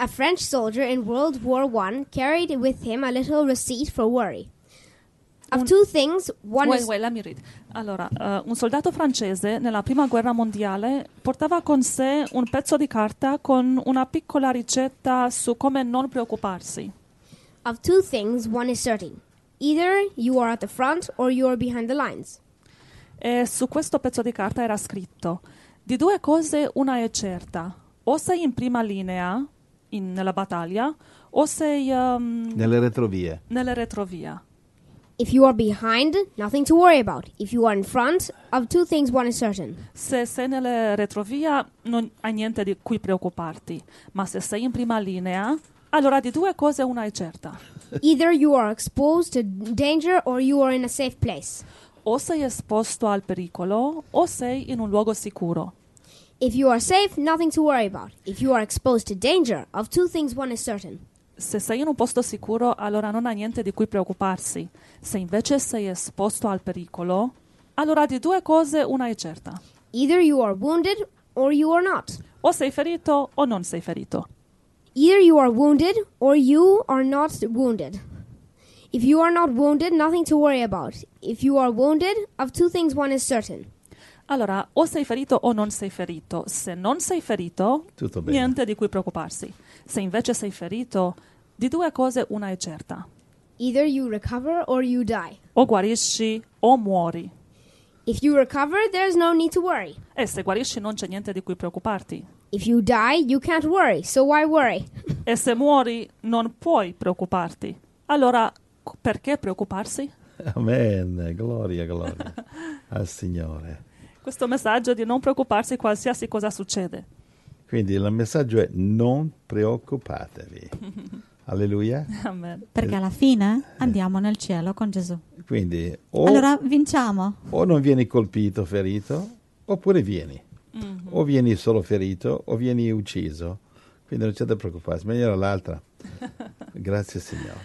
A French soldier in World War I carried with him a little receipt for worry. Of two things, one Wait, wait, let me read. Allora, eh, un soldato francese nella prima guerra mondiale portava con sé un pezzo di carta con una piccola ricetta su come non preoccuparsi. of two things, one is certain. Either you are at the front or you are behind the lines. E su questo pezzo di carta era scritto: Di due cose una è certa, o sei in prima linea in- nella battaglia, o sei ehm, Nelle retrovie. nelle retrovie. If you are behind, nothing to worry about. If you are in front, of two things, one is certain. Se sei nelle retrovie non hai niente di cui preoccuparti, ma se sei in prima linea, allora di due cose una è certa. Either you are exposed to danger or you are in a safe place. O sei esposto al pericolo o sei in un luogo sicuro. If you are safe, nothing to worry about. If you are exposed to danger, of two things, one is certain. Se sei in un posto sicuro, allora non hai niente di cui preoccuparsi. Se invece sei esposto al pericolo, allora di due cose una è certa. Either you are wounded or you are not. O sei ferito o non sei ferito. Either you are wounded or you are not wounded. If you are not wounded, nothing to worry about. If you are wounded, of two things, one is certain. Allora, o sei ferito o non sei ferito. Se non sei ferito, Tutto bene. niente di cui preoccuparsi. Se invece sei ferito, di due cose una è certa. Either you recover or you die. O guarisci o muori. If you recover, there is no need to worry. E se guarisci non c'è niente di cui preoccuparti. If you die, you can't worry, so why worry? E se muori non puoi preoccuparti. Allora, perché preoccuparsi? Amen. Gloria, gloria al Signore. Questo messaggio di non preoccuparsi qualsiasi cosa succede. Quindi il messaggio è non preoccupatevi. Alleluia. Amen. Perché alla fine andiamo nel cielo con Gesù. Quindi o, Allora vinciamo. o non vieni colpito, ferito, oppure vieni. O vieni solo ferito o vieni ucciso. Quindi non c'è da preoccuparsi, meglio l'altra. Grazie Signore.